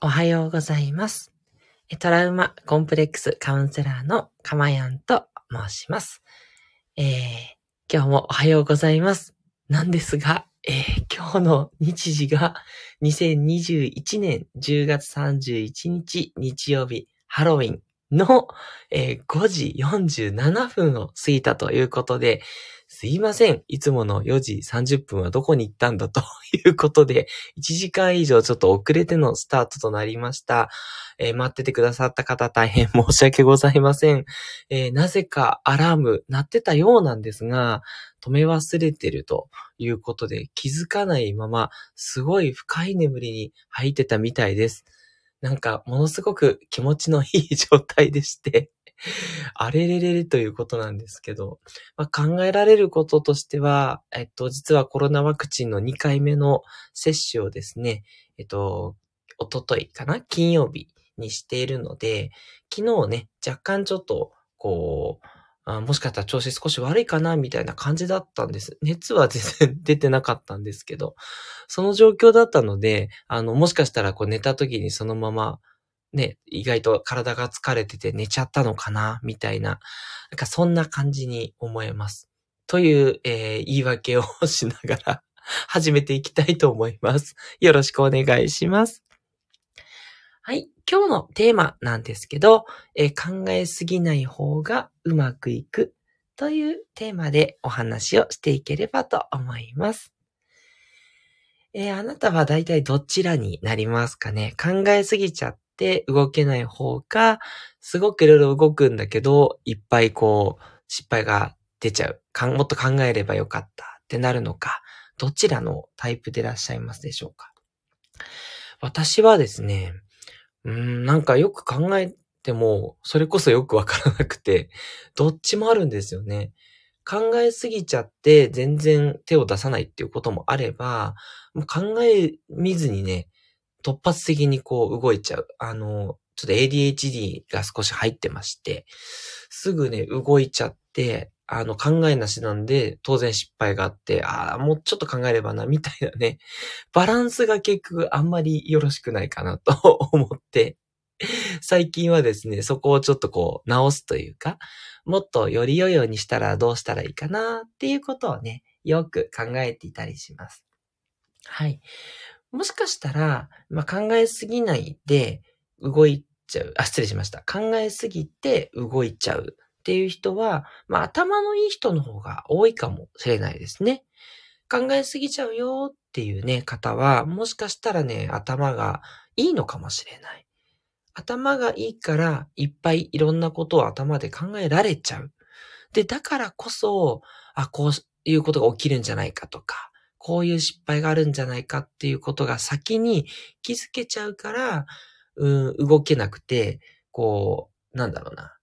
おはようございます。トラウマコンプレックスカウンセラーのかまやんと申します。えー、今日もおはようございます。なんですが、えー、今日の日時が2021年10月31日日曜日ハロウィンの、えー5時47分を過ぎたということで、すいません。いつもの4時30分はどこに行ったんだということで、1時間以上ちょっと遅れてのスタートとなりました。えー待っててくださった方大変申し訳ございません。えーなぜかアラーム鳴ってたようなんですが、止め忘れてるということで気づかないまま、すごい深い眠りに入ってたみたいです。なんか、ものすごく気持ちのいい状態でして、あれれれれということなんですけど、まあ、考えられることとしては、えっと、実はコロナワクチンの2回目の接種をですね、えっと、おとといかな金曜日にしているので、昨日ね、若干ちょっと、こう、あもしかしたら調子少し悪いかなみたいな感じだったんです。熱は全然出てなかったんですけど、その状況だったので、あの、もしかしたらこう寝た時にそのまま、ね、意外と体が疲れてて寝ちゃったのかなみたいな、なんかそんな感じに思えます。という、えー言い訳をしながら 始めていきたいと思います。よろしくお願いします。はい。今日のテーマなんですけど、えー考えすぎない方がうまくいくというテーマでお話をしていければと思います。えーあなたは大体どちらになりますかね？考えすぎちゃって動けない方か、すごくいろいろ動くんだけど、いっぱいこう、失敗が出ちゃう。もっと考えればよかったってなるのか、どちらのタイプでいらっしゃいますでしょうか？私はですね、うん、なんかよく考えても、それこそよくわからなくて、どっちもあるんですよね。考えすぎちゃって全然手を出さないっていうこともあれば、考え見ずにね、突発的にこう動いちゃう。あの、ちょっと ADHD が少し入ってまして、すぐね、動いちゃって、あの、考えなしなんで、当然失敗があって、ああ、もうちょっと考えればな、みたいなね、バランスが結局あんまりよろしくないかなと 思って、最近はですね、そこをちょっとこう直すというか、もっとより良いようにしたらどうしたらいいかなっていうことをね、よく考えていたりします。はい。もしかしたら、まあ、考えすぎないで動いちゃう。あ、失礼しました。考えすぎて動いちゃうっていう人は、まあ、頭のいい人の方が多いかもしれないですね。考えすぎちゃうよっていうね、方は、もしかしたらね、頭がいいのかもしれない。頭がいいから、いっぱいいろんなことを頭で考えられちゃう。で、だからこそ、あ、こういうことが起きるんじゃないかとか、こういう失敗があるんじゃないかっていうことが先に気づけちゃうから、うん、動けなくて、こう、なんだろうな。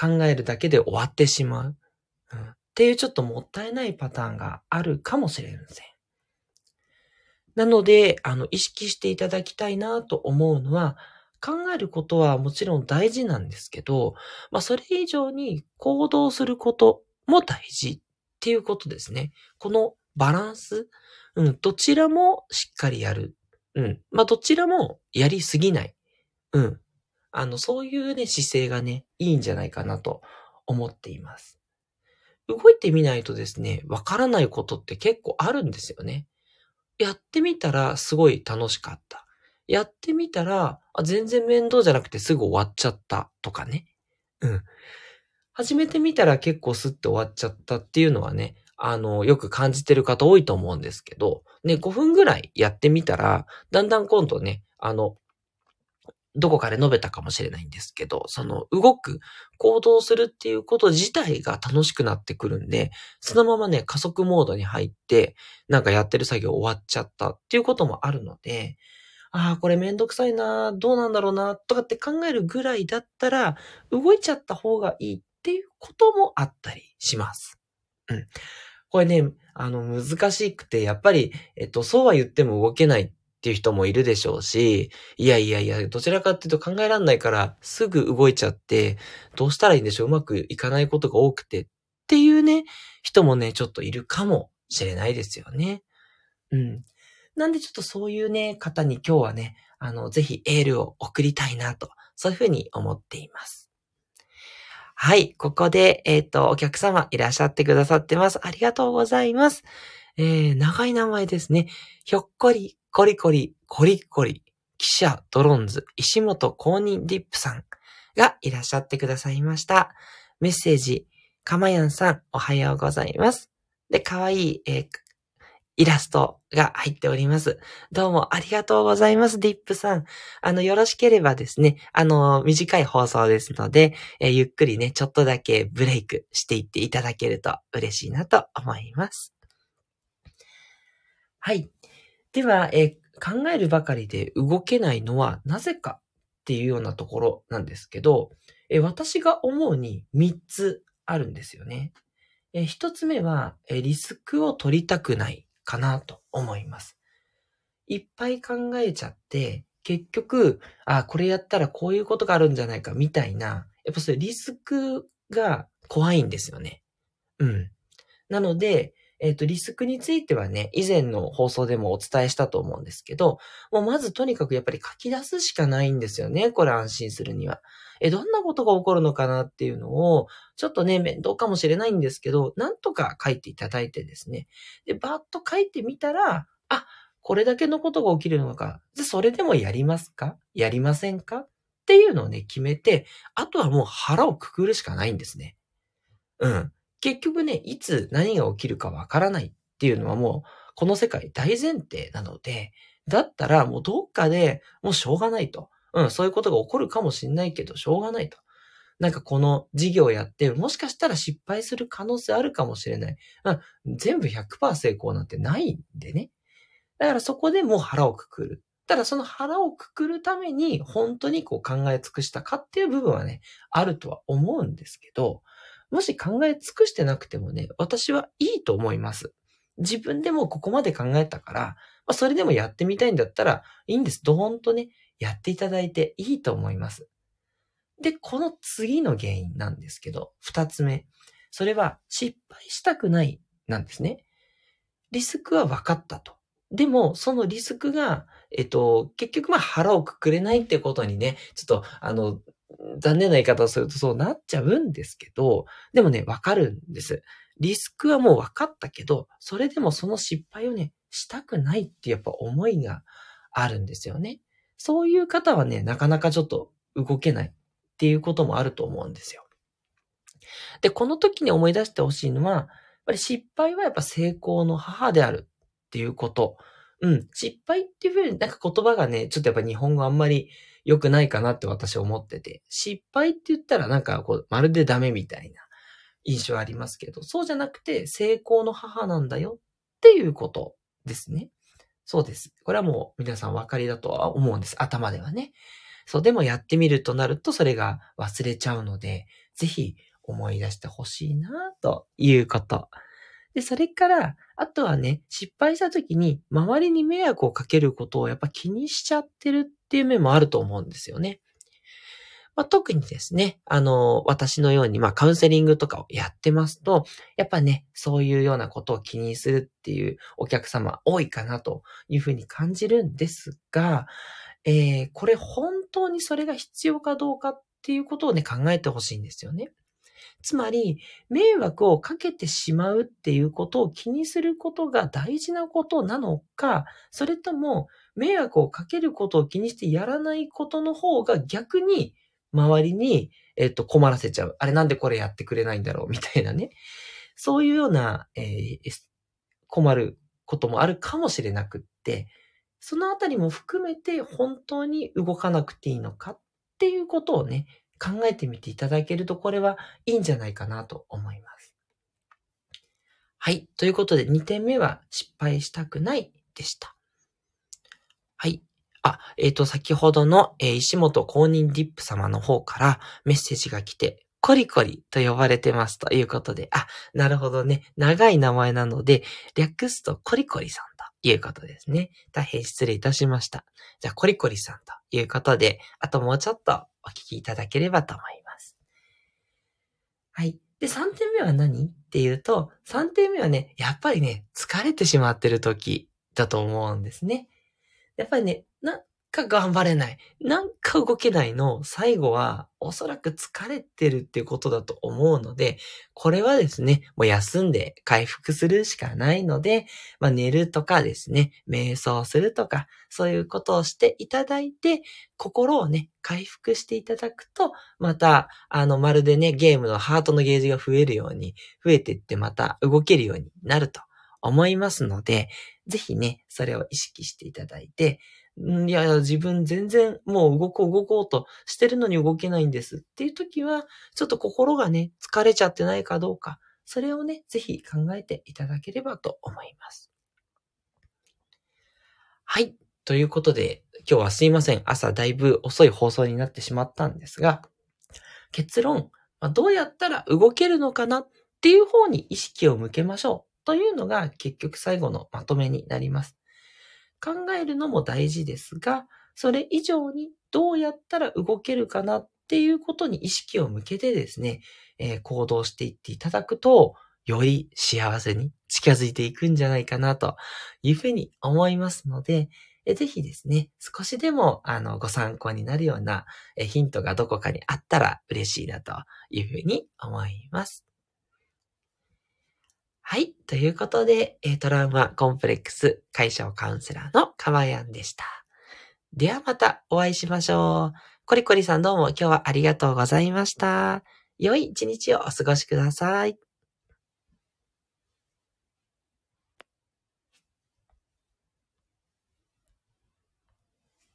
考えるだけで終わってしまう。うん、っていうちょっともったいないパターンがあるかもしれません。なので、あの、意識していただきたいなと思うのは、考えることはもちろん大事なんですけど、まあ、それ以上に行動することも大事っていうことですね。このバランス、うん、どちらもしっかりやる。うん。まあ、どちらもやりすぎない。うん。あの、そういうね、姿勢がね、いいんじゃないかなと思っています。動いてみないとですね、わからないことって結構あるんですよね。やってみたらすごい楽しかった。やってみたら、あ全然面倒じゃなくてすぐ終わっちゃったとかね。うん。始めてみたら結構スッと終わっちゃったっていうのはね、あの、よく感じてる方多いと思うんですけど、ね、5分ぐらいやってみたら、だんだん今度ね、あの、どこかで述べたかもしれないんですけど、その動く、行動するっていうこと自体が楽しくなってくるんで、そのままね、加速モードに入って、なんかやってる作業終わっちゃったっていうこともあるので、ああ、これめんどくさいな、どうなんだろうな、とかって考えるぐらいだったら、動いちゃった方がいいっていうこともあったりします。うん。これね、あの、難しくて、やっぱり、えっと、そうは言っても動けないっていう人もいるでしょうし、いやいやいや、どちらかっていうと考えられないから、すぐ動いちゃって、どうしたらいいんでしょう？うまくいかないことが多くてっていうね、人もね、ちょっといるかもしれないですよね。うん。なんでちょっとそういうね、方に今日はね、あの、ぜひエールを送りたいなと、そういうふうに思っています。はい、ここで、えっ、ー、と、お客様いらっしゃってくださってます。ありがとうございます。えー、長い名前ですね。ひょっこり、コリコリ、コリコリ、記者、ドロンズ、石本公認ディップさんがいらっしゃってくださいました。メッセージ、かまやんさん、おはようございます。で、かわいい、えー、イラストが入っております。どうもありがとうございます、ディップさん。あの、よろしければですね、あの、短い放送ですので、えー、ゆっくりね、ちょっとだけブレイクしていっていただけると嬉しいなと思います。はい。では、え、考えるばかりで動けないのはなぜかっていうようなところなんですけど、え私が思うに3つあるんですよね。え1つ目は、えリスクを取りたくないかなと思います。いっぱい考えちゃって、結局、あ、これやったらこういうことがあるんじゃないかみたいな、やっぱそれリスクが怖いんですよね。うん。なので、えっ、ー、と、リスクについてはね、以前の放送でもお伝えしたと思うんですけど、もうまずとにかくやっぱり書き出すしかないんですよね。これ安心するには。え、どんなことが起こるのかなっていうのを、ちょっとね、面倒かもしれないんですけど、なんとか書いていただいてですね。で、バーッと書いてみたら、あ、これだけのことが起きるのか。じゃ、それでもやりますか？やりませんか？っていうのをね、決めて、あとはもう腹をくくるしかないんですね。うん。結局ね、いつ何が起きるかわからないっていうのはもう、この世界大前提なので、だったらもうどっかでもうしょうがないと。うん、そういうことが起こるかもしんないけど、しょうがないと。なんかこの事業やって、もしかしたら失敗する可能性あるかもしれない。うん、全部100%成功なんてないんでね。だからそこでもう腹をくくる。ただその腹をくくるために本当にこう考え尽くしたかっていう部分はね、あるとは思うんですけど、もし考え尽くしてなくてもね、私はいいと思います。自分でもここまで考えたから、まあ、それでもやってみたいんだったらいいんです。どーんとね、やっていただいていいと思います。で、この次の原因なんですけど、二つ目。それは失敗したくないなんですね。リスクは分かったと。でも、そのリスクが、えっと、結局まあ腹をくくれないってことにね、ちょっと、あの、残念な言い方をするとそうなっちゃうんですけど、でもね、わかるんです。リスクはもう分かったけど、それでもその失敗をね、したくないってやっぱ思いがあるんですよね。そういう方はね、なかなかちょっと動けないっていうこともあると思うんですよ。で、この時に思い出してほしいのは、やっぱり失敗はやっぱ成功の母であるっていうこと。うん。失敗っていうふうになんか言葉がね、ちょっとやっぱ日本語あんまり良くないかなって私思ってて、失敗って言ったらなんかこう、まるでダメみたいな印象ありますけど、そうじゃなくて成功の母なんだよっていうことですね。そうです。これはもう皆さんお分かりだとは思うんです。頭ではね。そう、でもやってみるとなるとそれが忘れちゃうので、ぜひ思い出してほしいなということ。で、それから、あとはね、失敗した時に周りに迷惑をかけることをやっぱ気にしちゃってるっていう面もあると思うんですよね。まあ、特にですね、あの、私のように、まあ、カウンセリングとかをやってますと、やっぱね、そういうようなことを気にするっていうお客様多いかなというふうに感じるんですが、えー、これ本当にそれが必要かどうかっていうことをね、考えてほしいんですよね。つまり、迷惑をかけてしまうっていうことを気にすることが大事なことなのか、それとも、迷惑をかけることを気にしてやらないことの方が逆に周りに、えっと、困らせちゃう。あれなんでこれやってくれないんだろう？みたいなね。そういうような、えー、困ることもあるかもしれなくって、そのあたりも含めて本当に動かなくていいのかっていうことをね、考えてみていただけると、これはいいんじゃないかなと思います。はい。ということで、2点目は失敗したくないでした。はい。あ、えっ、ー、と、先ほどの、えー、石本公認ディップ様の方からメッセージが来て、コリコリと呼ばれてますということで、あ、なるほどね。長い名前なので、略すとコリコリさんということですね。大変失礼いたしました。じゃあ、コリコリさんということで、あともうちょっとお聞きいただければと思います。はい。で、3点目は何っていうと、3点目はね、やっぱりね、疲れてしまってる時だと思うんですね。やっぱりね、なんか頑張れない。なんか動けないの最後はおそらく疲れてるっていうことだと思うので、これはですね、もう休んで回復するしかないので、まあ、寝るとかですね、瞑想するとか、そういうことをしていただいて、心をね、回復していただくと、また、あの、まるでね、ゲームのハートのゲージが増えるように、増えていってまた動けるようになると思いますので、ぜひね、それを意識していただいて、いや、自分全然もう動こう動こうとしてるのに動けないんですっていう時は、ちょっと心がね、疲れちゃってないかどうか、それをね、ぜひ考えていただければと思います。はい。ということで、今日はすいません。朝だいぶ遅い放送になってしまったんですが、結論、どうやったら動けるのかなっていう方に意識を向けましょうというのが結局最後のまとめになります。考えるのも大事ですが、それ以上にどうやったら動けるかなっていうことに意識を向けてですね、えー、行動していっていただくと、より幸せに近づいていくんじゃないかなというふうに思いますので、えぜひですね、少しでもあのご参考になるようなえヒントがどこかにあったら嬉しいなというふうに思います。はい。ということで、トラウマコンプレックス解消カウンセラーのかまやんでした。ではまたお会いしましょう。コリコリさんどうも今日はありがとうございました。良い一日をお過ごしください。